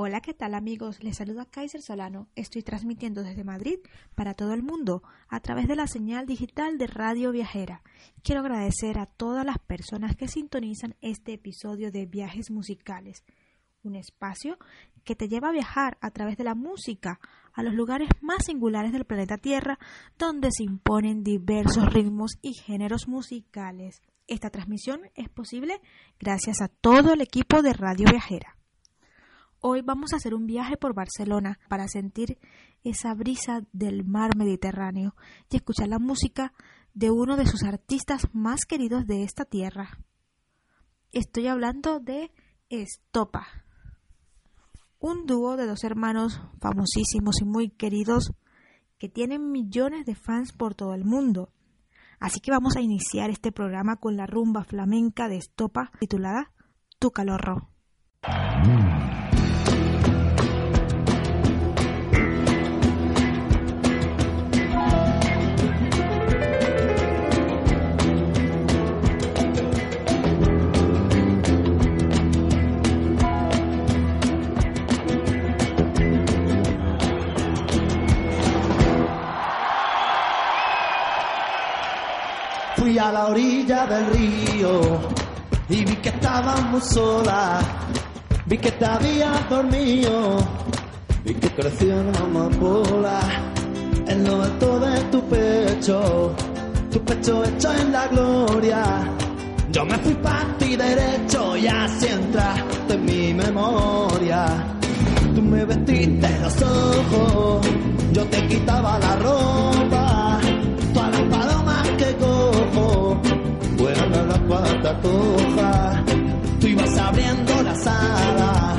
Hola, ¿qué tal amigos? Les saluda Kaiser Solano. Estoy transmitiendo desde Madrid para todo el mundo a través de la señal digital de Radio Viajera. Quiero agradecer a todas las personas que sintonizan este episodio de Viajes Musicales, un espacio que te lleva a viajar a través de la música a los lugares más singulares del planeta Tierra donde se imponen diversos ritmos y géneros musicales. Esta transmisión es posible gracias a todo el equipo de Radio Viajera. Hoy vamos a hacer un viaje por Barcelona para sentir esa brisa del mar Mediterráneo y escuchar la música de uno de sus artistas más queridos de esta tierra. Estoy hablando de Estopa, un dúo de dos hermanos famosísimos y muy queridos que tienen millones de fans por todo el mundo. Así que vamos a iniciar este programa con la rumba flamenca de Estopa titulada Tu calorro. Fui a la orilla del río y vi que estábamos sola, vi que te habías dormido, vi que creció una amapola en lo alto de tu pecho, tu pecho hecho en la gloria. Yo me fui para ti derecho y así entraste en mi memoria. Tú me vestiste los ojos, yo te quitaba la ropa, todas las palomas que a la. Tú ibas abriendo las alas,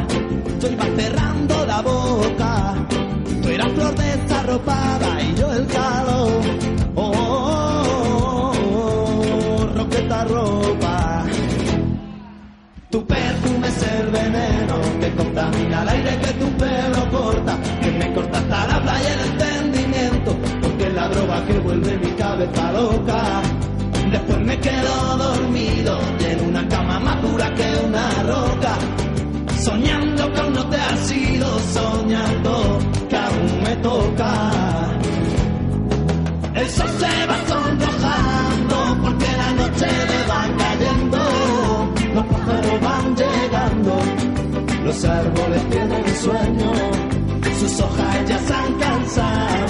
yo iba cerrando la boca, tú eras flor desarropada y yo el calor. Oh, oh, oh, oh, ropa. Tu perfume es el veneno que contamina el aire que tu pelo corta, que me corta hasta la playa el entendimiento, porque es la droga que vuelve mi cabeza loca. Después me quedo dormido en una cama más dura que una roca, soñando que aún no te has ido, soñando que aún me toca. El sol se va sonrojando porque la noche le va cayendo, los pájaros van llegando, los árboles tienen sueño, sus hojas ya se han cansado,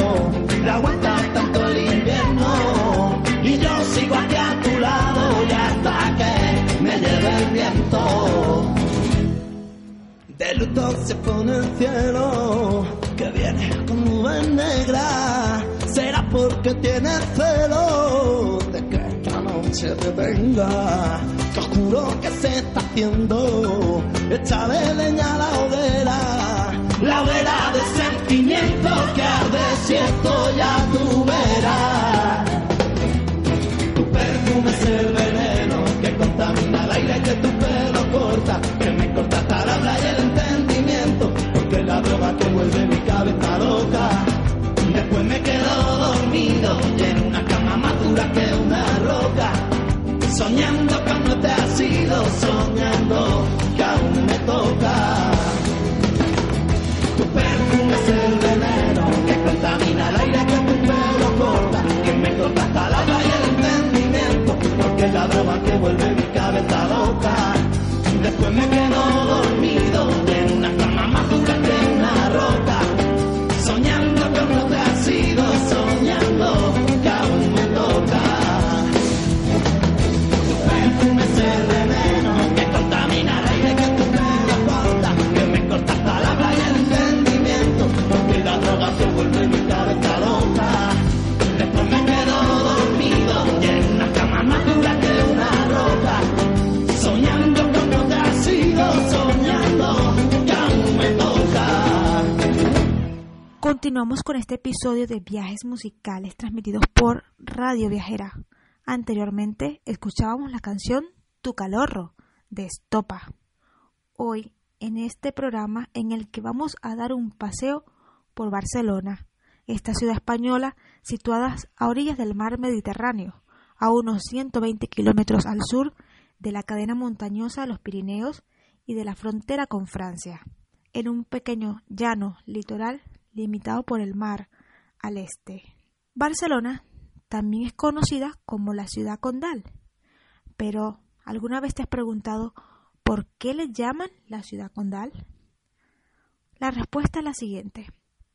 cielo, que viene con nubes negras. Será porque tiene celo de que esta noche te venga. Que oscuro que se está haciendo, échale leña la hoguera. La hoguera de sentimiento que arde si esto ya tú verás. La droga que vuelve mi cabeza loca. Después me quedo dormido y en una cama más dura que una roca, soñando que aún no te has ido, soñando que aún me toca. Tu perfume es el veneno que contamina el aire que tu pelo corta, que me corta hasta la y el entendimiento, porque es la droga que vuelve mi cabeza loca. Después me quedo Continuamos con este episodio de viajes musicales transmitidos por Radio Viajera. Anteriormente escuchábamos la canción Tu calorro de Estopa. Hoy en este programa en el que vamos a dar un paseo por Barcelona, esta ciudad española situada a orillas del mar Mediterráneo, a unos 120 kilómetros al sur de la cadena montañosa de los Pirineos y de la frontera con Francia. en un pequeño llano litoral limitado por el mar al este. Barcelona también es conocida como la ciudad condal, pero ¿alguna vez te has preguntado por qué le llaman la ciudad condal? La respuesta es la siguiente.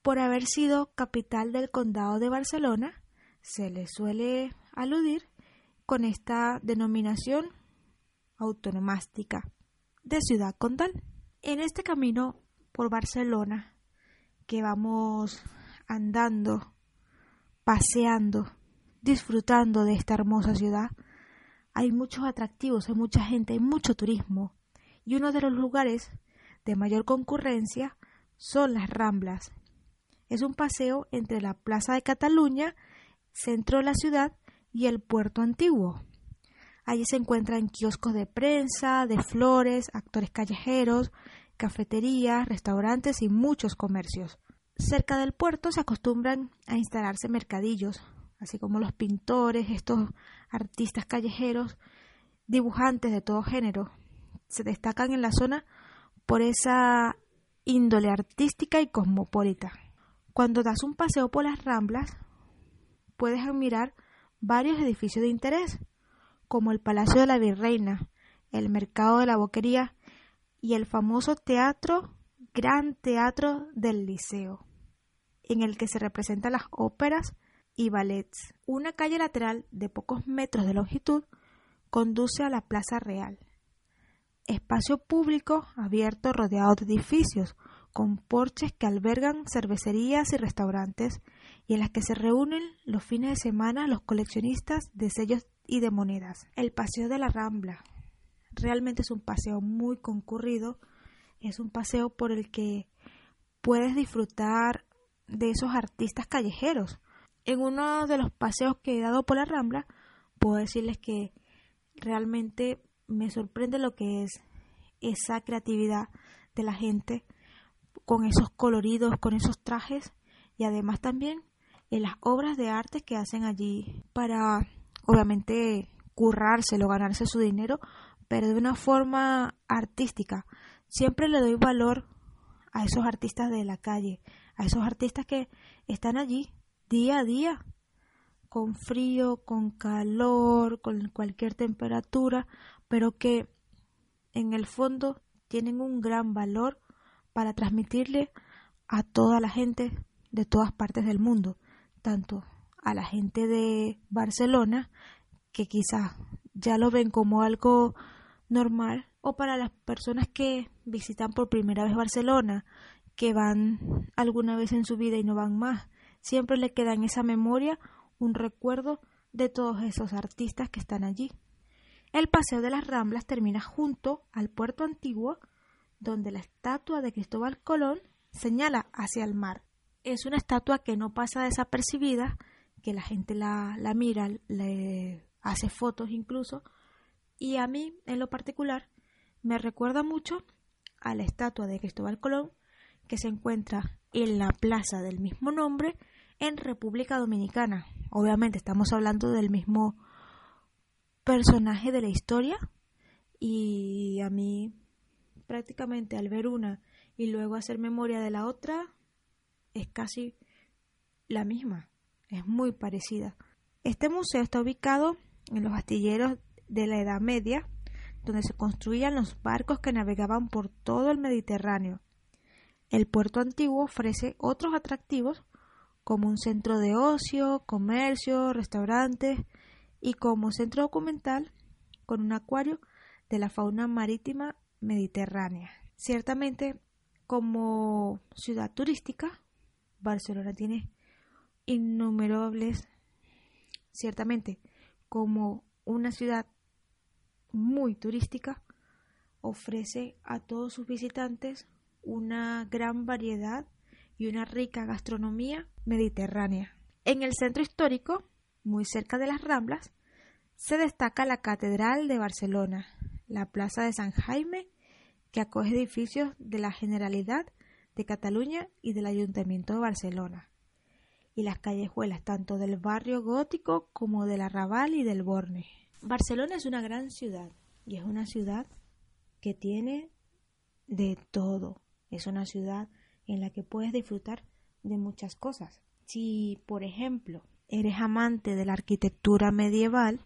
Por haber sido capital del condado de Barcelona, se le suele aludir con esta denominación autonomástica de ciudad condal. En este camino por Barcelona que vamos andando, paseando, disfrutando de esta hermosa ciudad, hay muchos atractivos, hay mucha gente, hay mucho turismo. Y uno de los lugares de mayor concurrencia son las Ramblas. Es un paseo entre la Plaza de Cataluña, centro de la ciudad, y el puerto antiguo. Allí se encuentran kioscos de prensa, de flores, actores callejeros, cafeterías, restaurantes y muchos comercios. Cerca del puerto se acostumbran a instalarse mercadillos, así como los pintores, estos artistas callejeros, dibujantes de todo género. Se destacan en la zona por esa índole artística y cosmopolita. Cuando das un paseo por las Ramblas, puedes admirar varios edificios de interés, como el Palacio de la Virreina, el Mercado de la Boquería y el famoso Teatro Gran Teatro del Liceo, en el que se representan las óperas y ballets. Una calle lateral de pocos metros de longitud conduce a la Plaza Real, espacio público abierto rodeado de edificios con porches que albergan cervecerías y restaurantes y en las que se reúnen los fines de semana los coleccionistas de sellos y de monedas. El Paseo de la Rambla realmente es un paseo muy concurrido, es un paseo por el que puedes disfrutar de esos artistas callejeros. En uno de los paseos que he dado por la Rambla, puedo decirles que realmente me sorprende lo que es esa creatividad de la gente con esos coloridos, con esos trajes y además también en las obras de arte que hacen allí para obviamente currárselo, ganarse su dinero, pero de una forma artística. Siempre le doy valor a esos artistas de la calle, a esos artistas que están allí día a día, con frío, con calor, con cualquier temperatura, pero que en el fondo tienen un gran valor para transmitirle a toda la gente de todas partes del mundo, tanto a la gente de Barcelona, que quizás ya lo ven como algo normal, o para las personas que visitan por primera vez Barcelona, que van alguna vez en su vida y no van más. Siempre le queda en esa memoria un recuerdo de todos esos artistas que están allí. El Paseo de las Ramblas termina junto al puerto antiguo, donde la estatua de Cristóbal Colón señala hacia el mar. Es una estatua que no pasa desapercibida, que la gente la, la mira, le hace fotos incluso, y a mí, en lo particular, me recuerda mucho a la estatua de Cristóbal Colón que se encuentra en la plaza del mismo nombre en República Dominicana. Obviamente estamos hablando del mismo personaje de la historia y a mí prácticamente al ver una y luego hacer memoria de la otra es casi la misma, es muy parecida. Este museo está ubicado en los astilleros de la Edad Media, donde se construían los barcos que navegaban por todo el Mediterráneo. El puerto antiguo ofrece otros atractivos como un centro de ocio, comercio, restaurantes y como centro documental con un acuario de la fauna marítima mediterránea. Ciertamente, como ciudad turística, Barcelona tiene innumerables, ciertamente, como una ciudad muy turística, ofrece a todos sus visitantes una gran variedad y una rica gastronomía mediterránea. En el centro histórico, muy cerca de las Ramblas, se destaca la Catedral de Barcelona, la Plaza de San Jaime, que acoge edificios de la Generalidad de Cataluña y del Ayuntamiento de Barcelona, y las callejuelas tanto del barrio gótico como del Arrabal y del Borne. Barcelona es una gran ciudad y es una ciudad que tiene de todo. Es una ciudad en la que puedes disfrutar de muchas cosas. Si, por ejemplo, eres amante de la arquitectura medieval,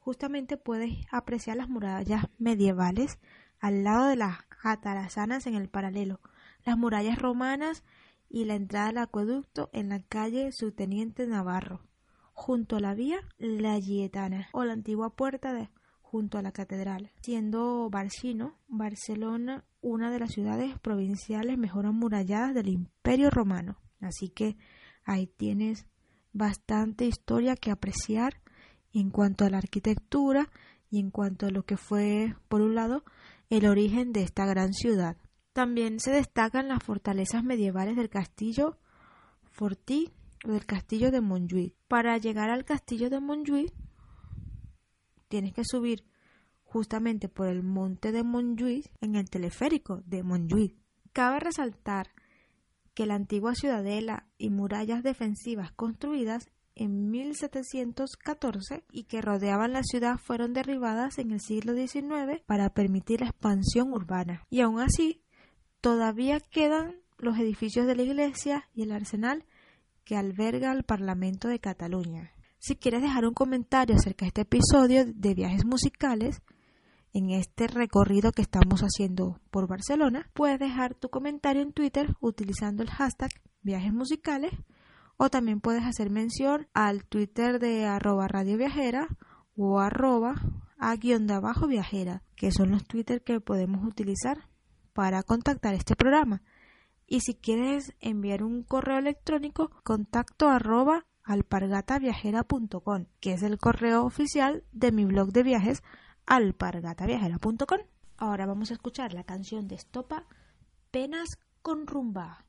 justamente puedes apreciar las murallas medievales al lado de las atarazanas en el paralelo, las murallas romanas y la entrada al acueducto en la calle Subteniente Navarro, junto a la vía La Gietana o la antigua puerta de junto a la catedral, siendo Barcino, Barcelona, una de las ciudades provinciales mejor amuralladas del Imperio Romano. Así que ahí tienes bastante historia que apreciar en cuanto a la arquitectura y en cuanto a lo que fue, por un lado, el origen de esta gran ciudad. También se destacan las fortalezas medievales del castillo Fortí del castillo de Montjuïc. Para llegar al castillo de Montjuïc tienes que subir justamente por el monte de Montjuïc en el teleférico de Montjuïc. Cabe resaltar que la antigua ciudadela y murallas defensivas construidas en 1714 y que rodeaban la ciudad fueron derribadas en el siglo XIX para permitir la expansión urbana. Y aún así, todavía quedan los edificios de la iglesia y el arsenal que alberga el Parlamento de Cataluña. Si quieres dejar un comentario acerca de este episodio de viajes musicales, en este recorrido que estamos haciendo por Barcelona, puedes dejar tu comentario en Twitter utilizando el hashtag viajes musicales o también puedes hacer mención al Twitter de arroba radio viajera o arroba abajo viajera, que son los Twitter que podemos utilizar para contactar este programa. Y si quieres enviar un correo electrónico, contacto arroba alpargataviajera.com, que es el correo oficial de mi blog de viajes alpargataviajera.com. Ahora vamos a escuchar la canción de Estopa, Penas con rumba.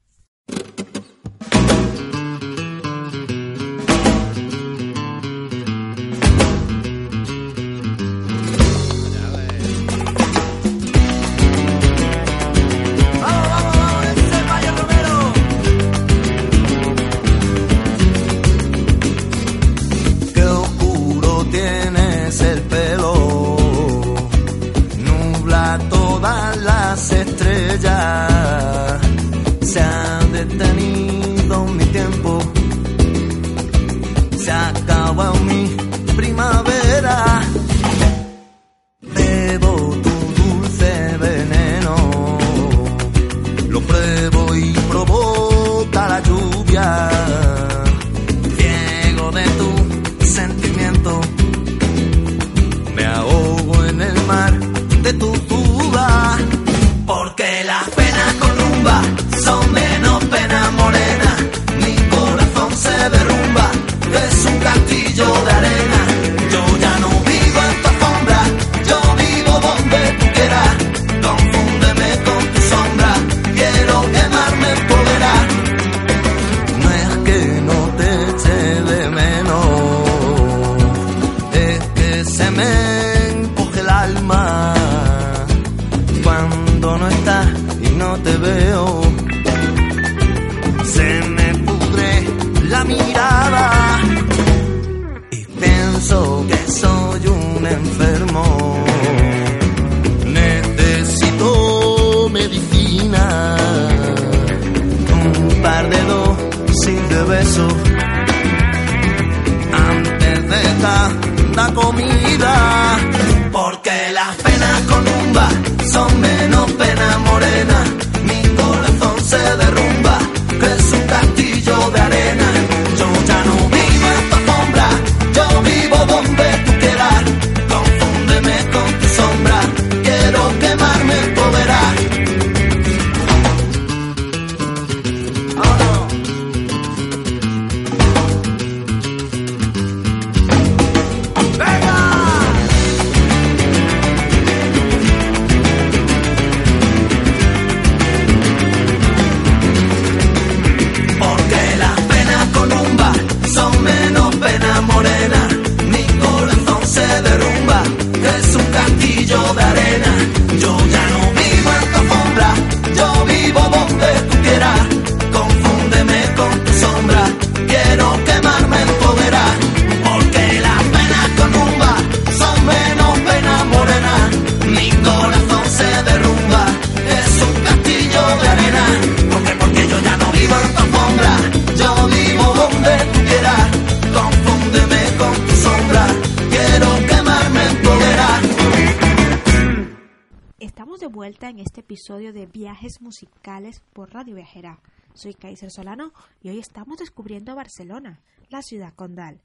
Este episodio de Viajes Musicales por Radio Viajera. Soy Kaiser Solano y hoy estamos descubriendo Barcelona, la ciudad condal,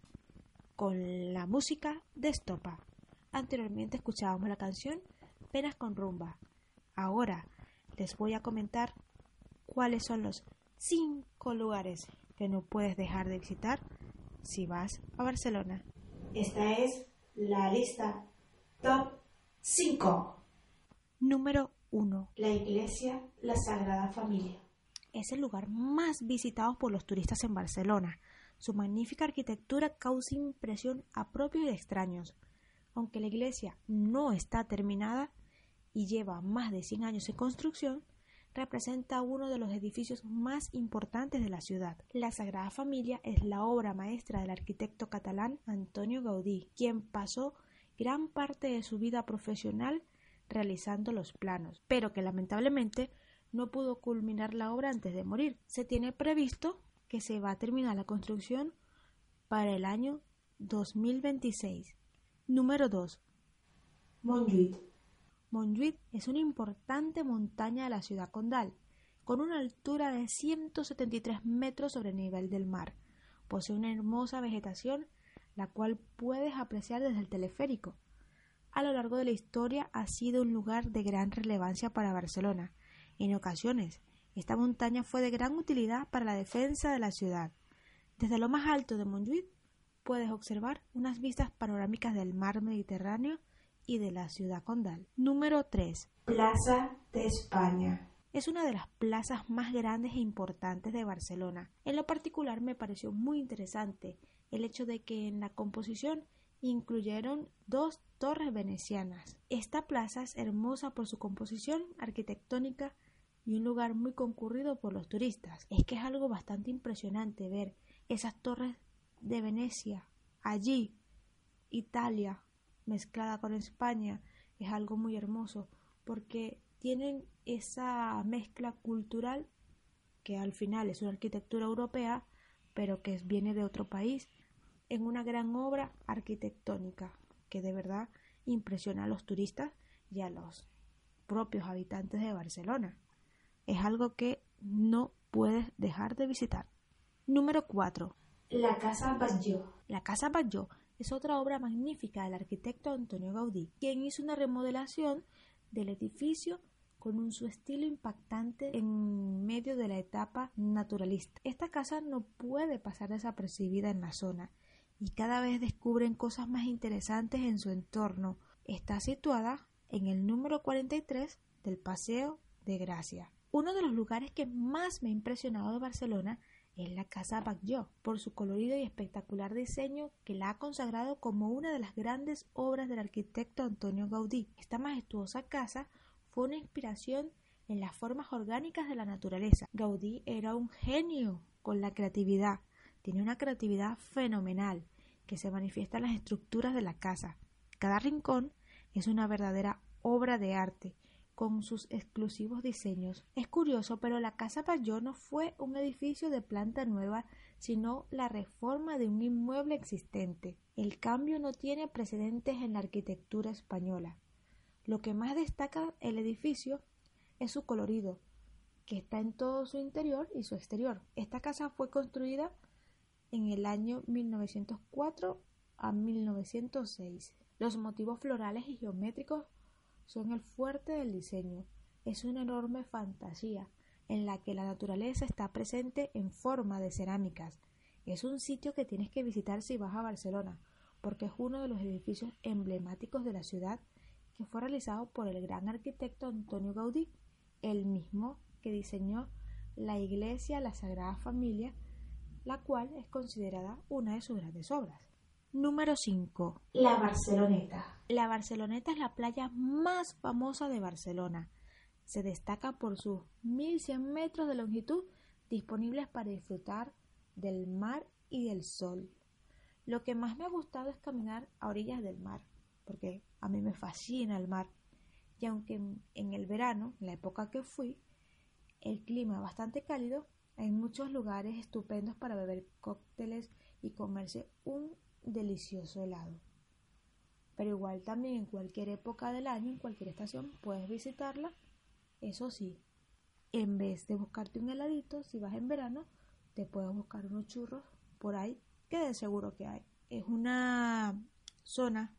con la música de Estopa. Anteriormente escuchábamos la canción Penas con Rumba. Ahora les voy a comentar cuáles son los cinco lugares que no puedes dejar de visitar si vas a Barcelona. Esta es la lista top 5. Número 1. La iglesia La Sagrada Familia. Es el lugar más visitado por los turistas en Barcelona. Su magnífica arquitectura causa impresión a propios y extraños. Aunque la iglesia no está terminada y lleva más de 100 años en construcción, representa uno de los edificios más importantes de la ciudad. La Sagrada Familia es la obra maestra del arquitecto catalán Antonio Gaudí, quien pasó gran parte de su vida profesional realizando los planos, pero que lamentablemente no pudo culminar la obra antes de morir. Se tiene previsto que se va a terminar la construcción para el año 2026. Número 2. Montjuïc. Montjuïc es una importante montaña de la ciudad condal, con una altura de 173 metros sobre el nivel del mar. Posee una hermosa vegetación, la cual puedes apreciar desde el teleférico. A lo largo de la historia ha sido un lugar de gran relevancia para Barcelona. En ocasiones, esta montaña fue de gran utilidad para la defensa de la ciudad. Desde lo más alto de Montjuïc puedes observar unas vistas panorámicas del mar Mediterráneo y de la ciudad condal. Número 3. Plaza de España. Es una de las plazas más grandes e importantes de Barcelona. En lo particular me pareció muy interesante el hecho de que en la composición incluyeron dos torres venecianas. Esta plaza es hermosa por su composición arquitectónica y un lugar muy concurrido por los turistas. Es que es algo bastante impresionante ver esas torres de Venecia allí, Italia, mezclada con España, es algo muy hermoso porque tienen esa mezcla cultural que al final es una arquitectura europea, pero que viene de otro país, en una gran obra arquitectónica que de verdad impresiona a los turistas y a los propios habitantes de Barcelona. Es algo que no puedes dejar de visitar. Número 4. La Casa Batlló. La Casa Batlló es otra obra magnífica del arquitecto Antonio Gaudí, quien hizo una remodelación del edificio con un su estilo impactante en medio de la etapa naturalista. Esta casa no puede pasar desapercibida en la zona y cada vez descubren cosas más interesantes en su entorno. Está situada en el número 43 del Paseo de Gracia. Uno de los lugares que más me ha impresionado de Barcelona es la Casa Batlló, por su colorido y espectacular diseño que la ha consagrado como una de las grandes obras del arquitecto Antonio Gaudí. Esta majestuosa casa fue una inspiración en las formas orgánicas de la naturaleza. Gaudí era un genio con la creatividad. Tiene una creatividad fenomenal que se manifiesta en las estructuras de la casa. Cada rincón es una verdadera obra de arte con sus exclusivos diseños. Es curioso, pero la Casa Batlló no fue un edificio de planta nueva, sino la reforma de un inmueble existente. El cambio no tiene precedentes en la arquitectura española. Lo que más destaca el edificio es su colorido, que está en todo su interior y su exterior. Esta casa fue construida en el año 1904 a 1906. Los motivos florales y geométricos son el fuerte del diseño. Es una enorme fantasía en la que la naturaleza está presente en forma de cerámicas. Es un sitio que tienes que visitar si vas a Barcelona, porque es uno de los edificios emblemáticos de la ciudad que fue realizado por el gran arquitecto Antonio Gaudí, el mismo que diseñó la iglesia La Sagrada Familia, la cual es considerada una de sus grandes obras. Número 5. La Barceloneta. La Barceloneta es la playa más famosa de Barcelona. Se destaca por sus 1100 metros de longitud disponibles para disfrutar del mar y del sol. Lo que más me ha gustado es caminar a orillas del mar, porque a mí me fascina el mar. Y aunque en el verano, en la época que fui, el clima es bastante cálido, hay muchos lugares estupendos para beber cócteles y comerse un delicioso helado. Pero igual también en cualquier época del año, en cualquier estación, puedes visitarla Eso sí, en vez de buscarte un heladito, si vas en verano, te puedes buscar unos churros por ahí, que de seguro que hay. Es una zona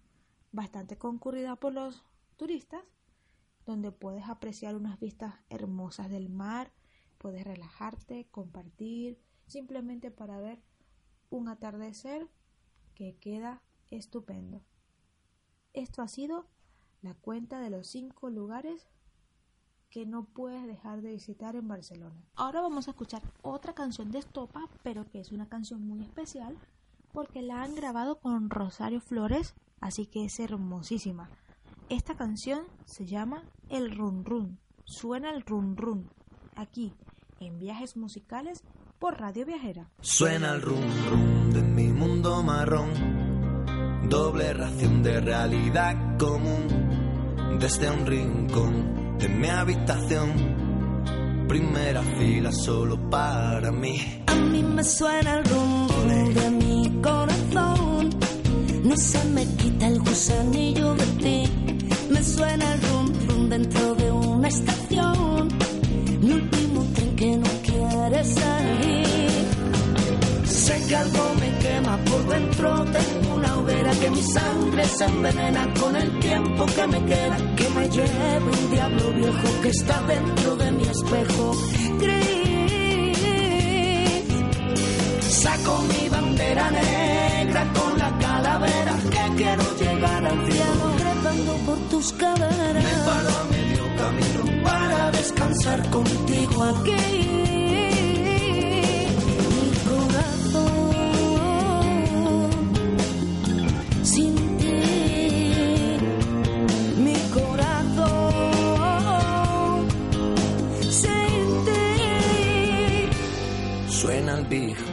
bastante concurrida por los turistas, donde puedes apreciar unas vistas hermosas del mar, puedes relajarte, compartir, simplemente para ver un atardecer que queda estupendo. Esto ha sido la cuenta de los cinco lugares que no puedes dejar de visitar en Barcelona. Ahora vamos a escuchar otra canción de Estopa, pero que es una canción muy especial porque la han grabado con Rosario Flores, así que es hermosísima. Esta canción se llama El Run Run. Suena el Run Run. Aquí, en viajes musicales por Radio Viajera. Suena el rum rum de mi mundo marrón, doble ración de realidad común, desde un rincón de mi habitación, primera fila solo para mí. A mí me suena el rum rum de mi corazón, no se me quita el gusanillo de ti, me suena el rum rum dentro de una estación, que algo me quema por dentro, tengo una hoguera que mi sangre se envenena con el tiempo que me queda, que me lleve un diablo viejo que está dentro de mi espejo gris. Saco mi bandera negra con la calavera que quiero llegar al cielo trepando por tus caderas. Me paro a medio camino para descansar contigo aquí.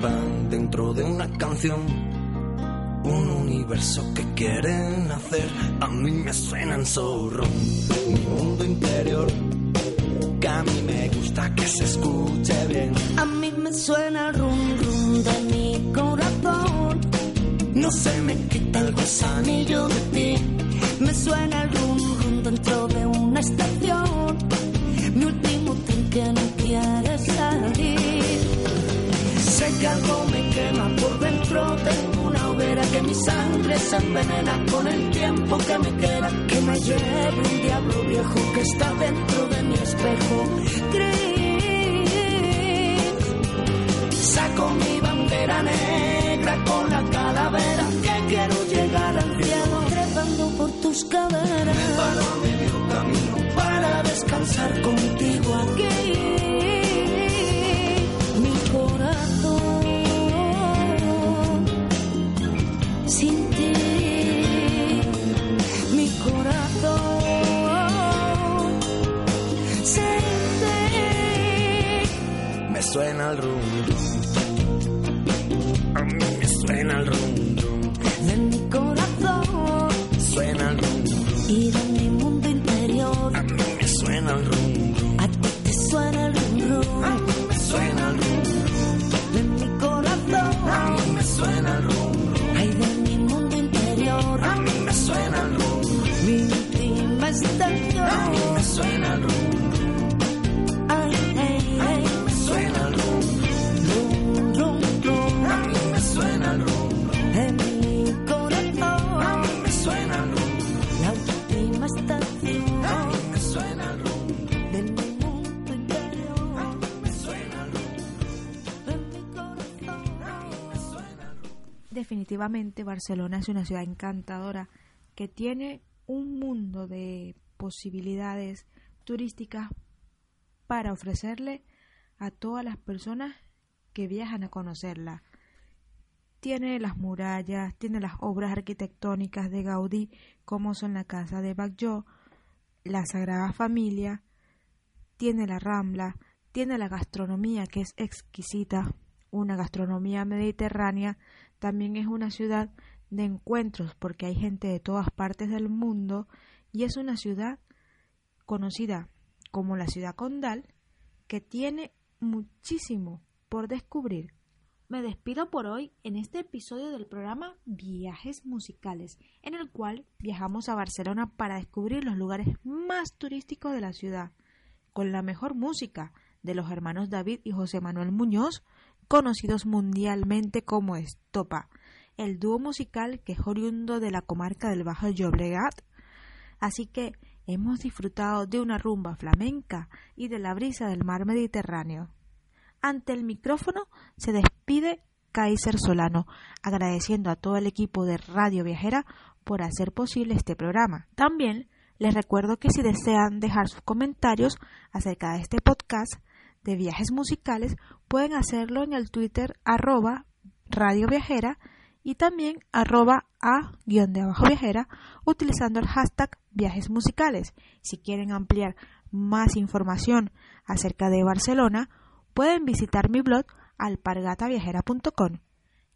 Bang dentro de una canción. Un universo que quieren hacer. A mí me suenan zorro. Mi mundo interior. Que a mí me gusta que se escuche bien. A mí me suena el rum rum de mi corazón. No se me quita el gusanillo de ti. Me suena el rum rum dentro de una estación. Mi último tren que no que algo me quema por dentro. Tengo una hoguera que mi sangre se envenena con el tiempo que me queda. Que me lleve un diablo viejo que está dentro de mi espejo gris. Saco mi bandera negra con la calavera que quiero llegar al cielo trepando por tus caderas. Me paro a medio camino para descansar contigo aquí. Me suena el rum. A mí me suena el rum. Definitivamente Barcelona es una ciudad encantadora que tiene un mundo de posibilidades turísticas para ofrecerle a todas las personas que viajan a conocerla. Tiene las murallas, tiene las obras arquitectónicas de Gaudí, como son la casa de Batlló, la Sagrada Familia, tiene la Rambla, tiene la gastronomía que es exquisita, una gastronomía mediterránea, también es una ciudad de encuentros porque hay gente de todas partes del mundo y es una ciudad conocida como la ciudad condal que tiene muchísimo por descubrir. Me despido por hoy en este episodio del programa Viajes Musicales, en el cual viajamos a Barcelona para descubrir los lugares más turísticos de la ciudad. con la mejor música de los hermanos David y José Manuel Muñoz, conocidos mundialmente como Estopa, el dúo musical que es oriundo de la comarca del Bajo Llobregat. Así que hemos disfrutado de una rumba flamenca y de la brisa del mar Mediterráneo. Ante el micrófono se despide Kaiser Solano, agradeciendo a todo el equipo de Radio Viajera por hacer posible este programa. También les recuerdo que si desean dejar sus comentarios acerca de este podcast de viajes musicales, pueden hacerlo en el Twitter arroba Radio Viajera y también arroba a guion de abajo viajera utilizando el hashtag viajes musicales. Si quieren ampliar más información acerca de Barcelona, pueden visitar mi blog alpargataviajera.com.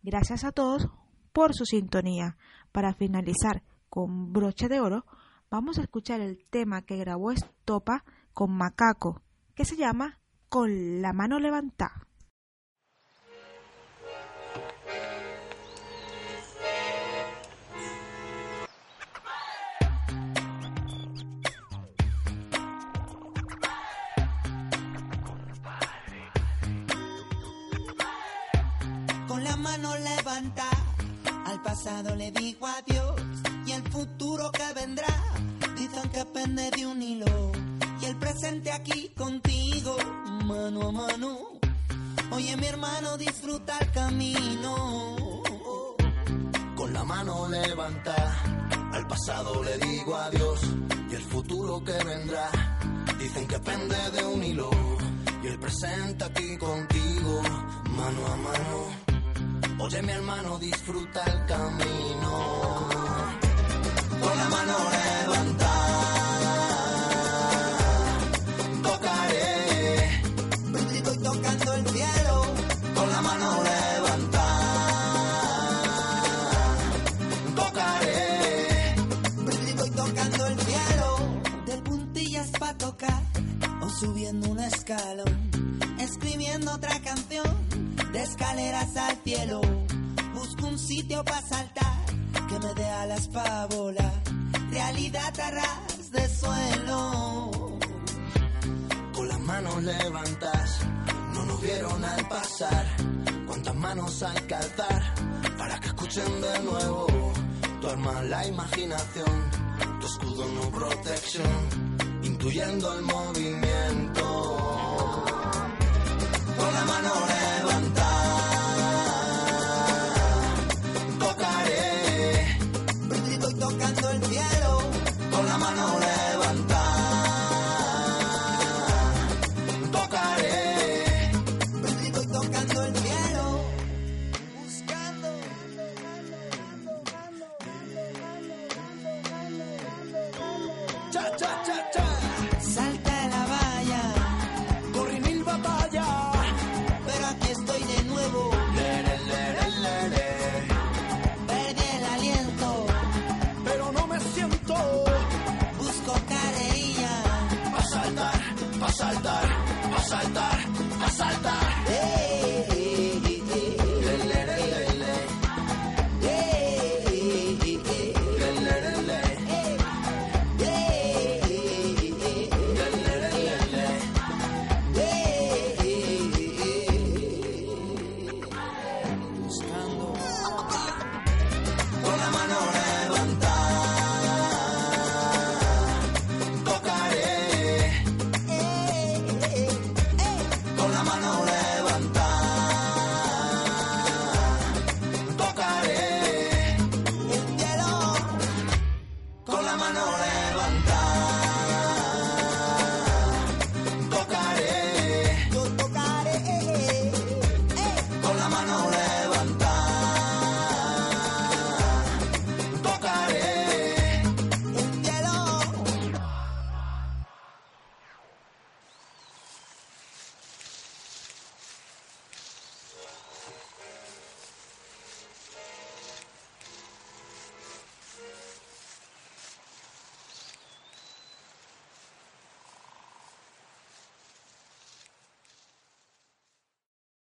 Gracias a todos por su sintonía. Para finalizar con broche de oro, vamos a escuchar el tema que grabó Estopa con Macaco, que se llama Con la mano levantada. Con la mano levanta, al pasado le digo adiós y el futuro que vendrá. Dicen que pende de un hilo y el presente aquí contigo, mano a mano. Oye mi hermano, disfruta el camino. Con la mano levanta, al pasado le digo adiós y el futuro que vendrá. Dicen que pende de un hilo y el presente aquí contigo, mano a mano. Oye mi hermano, disfruta el camino. Con la mano levanta, Que alzar para que escuchen de nuevo. Tu arma la imaginación, tu escudo no protección, intuyendo el movimiento.